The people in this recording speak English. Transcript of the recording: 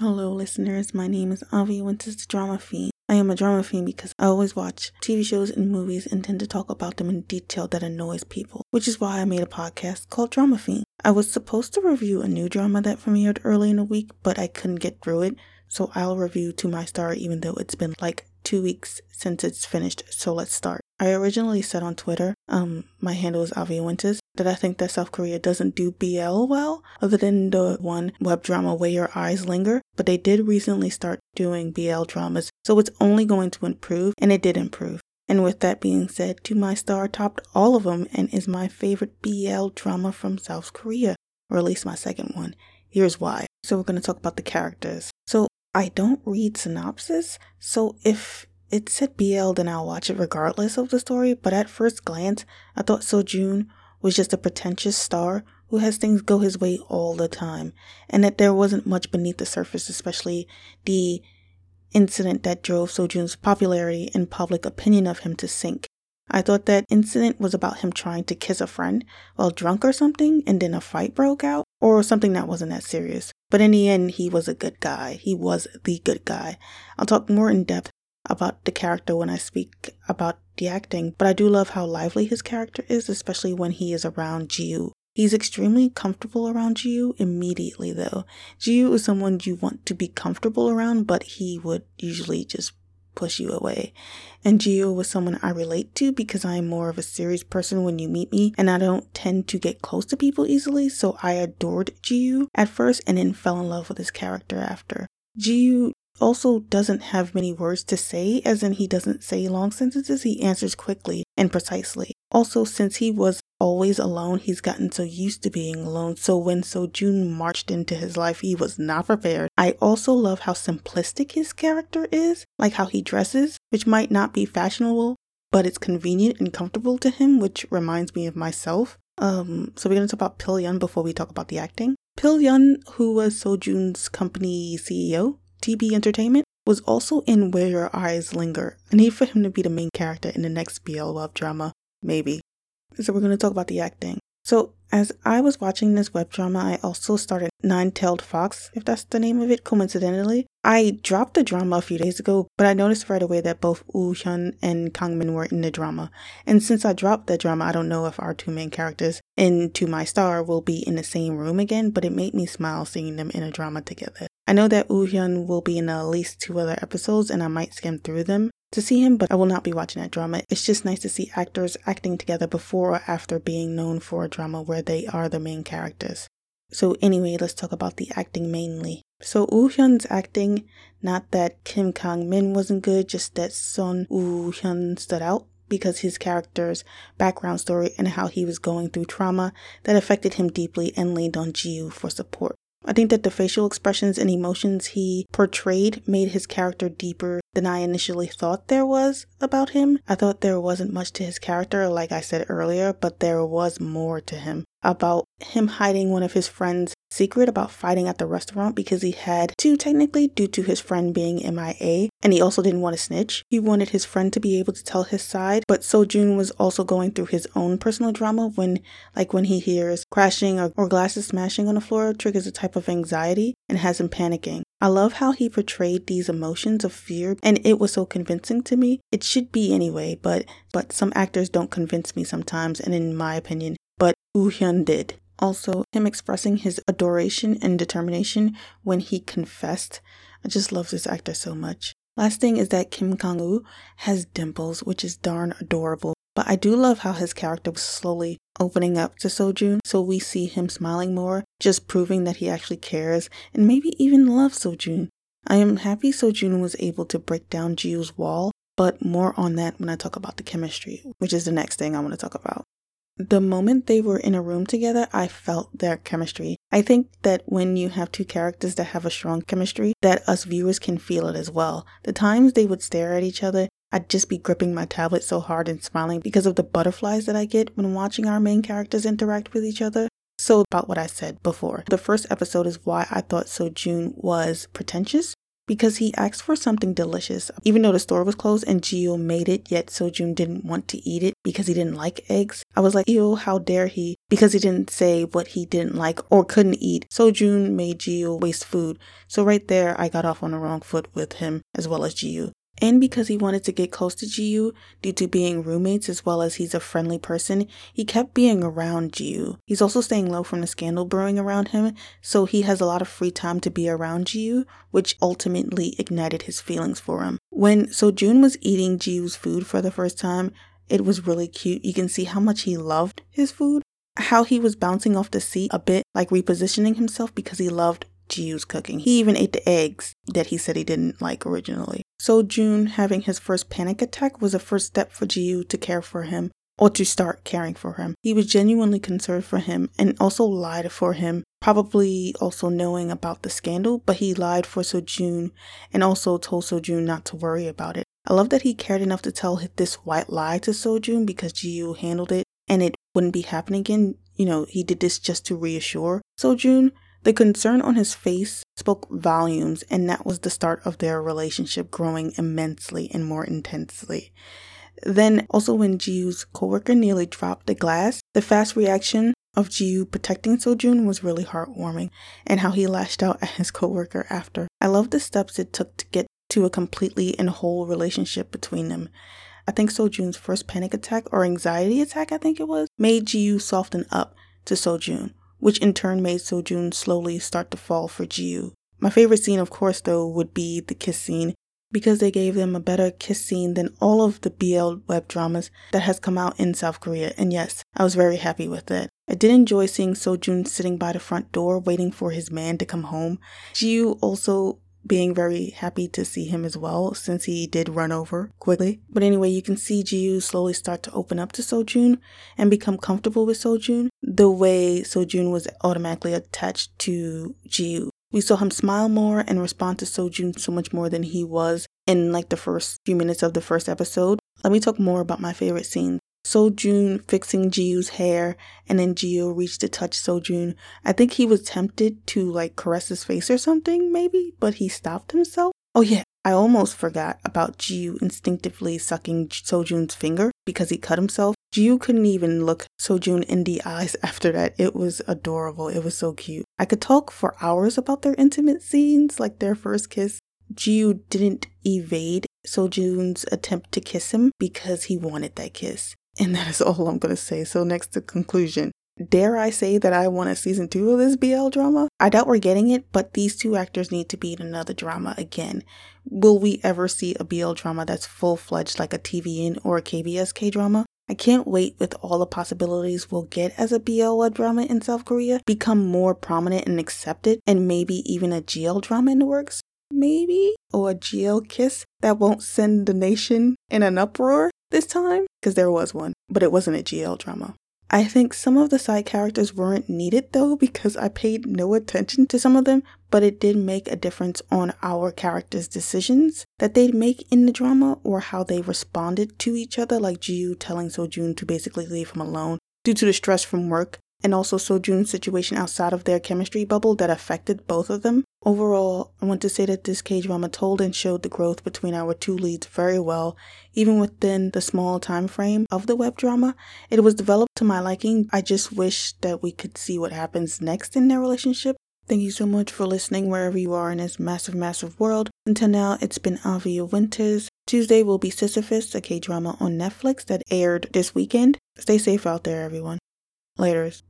Hello, listeners. My name is Avi Winters, Drama Fiend. I am a drama fiend because I always watch TV shows and movies and tend to talk about them in detail that annoys people, which is why I made a podcast called Drama Fiend. I was supposed to review a new drama that premiered early in the week, but I couldn't get through it, so I'll review To My Star even though it's been like two weeks since it's finished, so let's start. I originally said on Twitter, um, my handle is Avi Winters, that I think that South Korea doesn't do BL well, other than the one web drama Where Your Eyes Linger, but they did recently start doing BL dramas, so it's only going to improve, and it did improve. And with that being said, To My Star topped all of them and is my favorite BL drama from South Korea, or at least my second one. Here's why. So we're going to talk about the characters. So I don't read synopsis, so if it said BL, then I'll watch it regardless of the story. But at first glance, I thought Sojun was just a pretentious star who has things go his way all the time, and that there wasn't much beneath the surface, especially the incident that drove Sojun's popularity and public opinion of him to sink. I thought that incident was about him trying to kiss a friend while drunk or something, and then a fight broke out, or something that wasn't that serious. But in the end, he was a good guy. He was the good guy. I'll talk more in depth about the character when I speak about the acting, but I do love how lively his character is, especially when he is around Jiu. He's extremely comfortable around Jiu immediately, though. Jiu is someone you want to be comfortable around, but he would usually just push you away. And Jiu was someone I relate to because I am more of a serious person when you meet me and I don't tend to get close to people easily, so I adored Jiu at first and then fell in love with his character after. Jiu also doesn't have many words to say, as in he doesn't say long sentences, he answers quickly and precisely. Also, since he was always alone, he's gotten so used to being alone, so when Sojun marched into his life, he was not prepared. I also love how simplistic his character is, like how he dresses, which might not be fashionable, but it's convenient and comfortable to him, which reminds me of myself. Um, so we're gonna talk about Pil Yun before we talk about the acting. Pil Yun, who was Sojun's company CEO, TB Entertainment, was also in Where Your Eyes Linger. I need for him to be the main character in the next BL love drama, maybe. So we're going to talk about the acting. So as I was watching this web drama, I also started Nine Tailed Fox, if that's the name of it, coincidentally. I dropped the drama a few days ago, but I noticed right away that both Woo Hyun and Kang Min were in the drama. And since I dropped the drama, I don't know if our two main characters in To My Star will be in the same room again, but it made me smile seeing them in a drama together. I know that Woo Hyun will be in at least two other episodes, and I might skim through them to see him, but I will not be watching that drama. It's just nice to see actors acting together before or after being known for a drama where they are the main characters. So anyway, let's talk about the acting mainly. So Woo Hyun's acting, not that Kim Kang Min wasn't good, just that Son Woo Hyun stood out because his character's background story and how he was going through trauma that affected him deeply and leaned on Jiu for support. I think that the facial expressions and emotions he portrayed made his character deeper than I initially thought there was about him. I thought there wasn't much to his character, like I said earlier, but there was more to him. About him hiding one of his friends' secret about fighting at the restaurant because he had to technically due to his friend being MIA and he also didn't want to snitch. He wanted his friend to be able to tell his side, but Sojun was also going through his own personal drama when like when he hears crashing or, or glasses smashing on the floor triggers a type of anxiety and has him panicking. I love how he portrayed these emotions of fear and it was so convincing to me. It should be anyway, but but some actors don't convince me sometimes and in my opinion, but Woo Hyun did. Also, him expressing his adoration and determination when he confessed. I just love this actor so much. Last thing is that Kim Kang-woo has dimples, which is darn adorable. But I do love how his character was slowly opening up to Sojun, so we see him smiling more, just proving that he actually cares and maybe even loves Sojun. I am happy Sojun was able to break down Jiu's wall, but more on that when I talk about the chemistry, which is the next thing I want to talk about. The moment they were in a room together, I felt their chemistry. I think that when you have two characters that have a strong chemistry, that us viewers can feel it as well. The times they would stare at each other I'd just be gripping my tablet so hard and smiling because of the butterflies that I get when watching our main characters interact with each other. So, about what I said before. The first episode is why I thought Sojun was pretentious because he asked for something delicious. Even though the store was closed and Jiyu made it, yet Sojun didn't want to eat it because he didn't like eggs. I was like, ew, how dare he? because he didn't say what he didn't like or couldn't eat. Sojun made Jiyu waste food. So right there, I got off on the wrong foot with him as well as Jiyu and because he wanted to get close to Jiyu due to being roommates as well as he's a friendly person, he kept being around Jiyu. He's also staying low from the scandal brewing around him, so he has a lot of free time to be around Jiyu, which ultimately ignited his feelings for him. When Sojun was eating Jiyu's food for the first time, it was really cute. You can see how much he loved his food, how he was bouncing off the seat a bit, like repositioning himself because he loved Jiyu's cooking. He even ate the eggs that he said he didn't like originally. Sojun having his first panic attack was a first step for Jiyu to care for him or to start caring for him. He was genuinely concerned for him and also lied for him, probably also knowing about the scandal, but he lied for Sojun and also told Sojun not to worry about it. I love that he cared enough to tell this white lie to Sojun because Jiyu handled it and it wouldn't be happening again. You know, he did this just to reassure Sojun. The concern on his face spoke volumes, and that was the start of their relationship growing immensely and more intensely. Then, also, when Jiyu's coworker nearly dropped the glass, the fast reaction of Jiyu protecting Sojun was really heartwarming, and how he lashed out at his coworker after. I love the steps it took to get to a completely and whole relationship between them. I think Sojun's first panic attack or anxiety attack, I think it was, made Jiyu soften up to Sojun, which in turn made Sojun slowly start to fall for Jiyu. My favorite scene, of course, though, would be the kiss scene because they gave them a better kiss scene than all of the BL web dramas that has come out in South Korea. And yes, I was very happy with it. I did enjoy seeing Sojun sitting by the front door waiting for his man to come home. Jiyu also being very happy to see him as well since he did run over quickly. But anyway, you can see Jiyu slowly start to open up to Sojun and become comfortable with Sojun the way Sojun was automatically attached to Jiyu. We saw him smile more and respond to Sojun so much more than he was in like the first few minutes of the first episode. Let me talk more about my favorite scenes. Sojun fixing Jiyu's hair, and then Jiyu reached to touch Sojun. I think he was tempted to like caress his face or something, maybe, but he stopped himself. Oh yeah, I almost forgot about Jiyu instinctively sucking Sojun's finger because he cut himself. Jiyu couldn't even look Sojun in the eyes after that. It was adorable. It was so cute. I could talk for hours about their intimate scenes, like their first kiss. Jiyu didn't evade Sojun's attempt to kiss him because he wanted that kiss. And that is all I'm going to say. So, next to conclusion. Dare I say that I want a season two of this BL drama? I doubt we're getting it, but these two actors need to be in another drama again. Will we ever see a BL drama that's full fledged like a TVN or a KBS K drama? I can't wait with all the possibilities we'll get as a BL drama in South Korea become more prominent and accepted, and maybe even a GL drama in the works. Maybe? Or a GL kiss that won't send the nation in an uproar? This time because there was one, but it wasn't a GL drama. I think some of the side characters weren't needed though because I paid no attention to some of them, but it did make a difference on our characters' decisions that they'd make in the drama or how they responded to each other, like Jiyu telling Sojun to basically leave him alone due to the stress from work and also Sojun's situation outside of their chemistry bubble that affected both of them. Overall, I want to say that this K drama told and showed the growth between our two leads very well, even within the small time frame of the web drama. It was developed to my liking. I just wish that we could see what happens next in their relationship. Thank you so much for listening wherever you are in this massive, massive world. Until now, it's been Avi Winters. Tuesday will be Sisyphus, a K drama on Netflix that aired this weekend. Stay safe out there, everyone. Laters.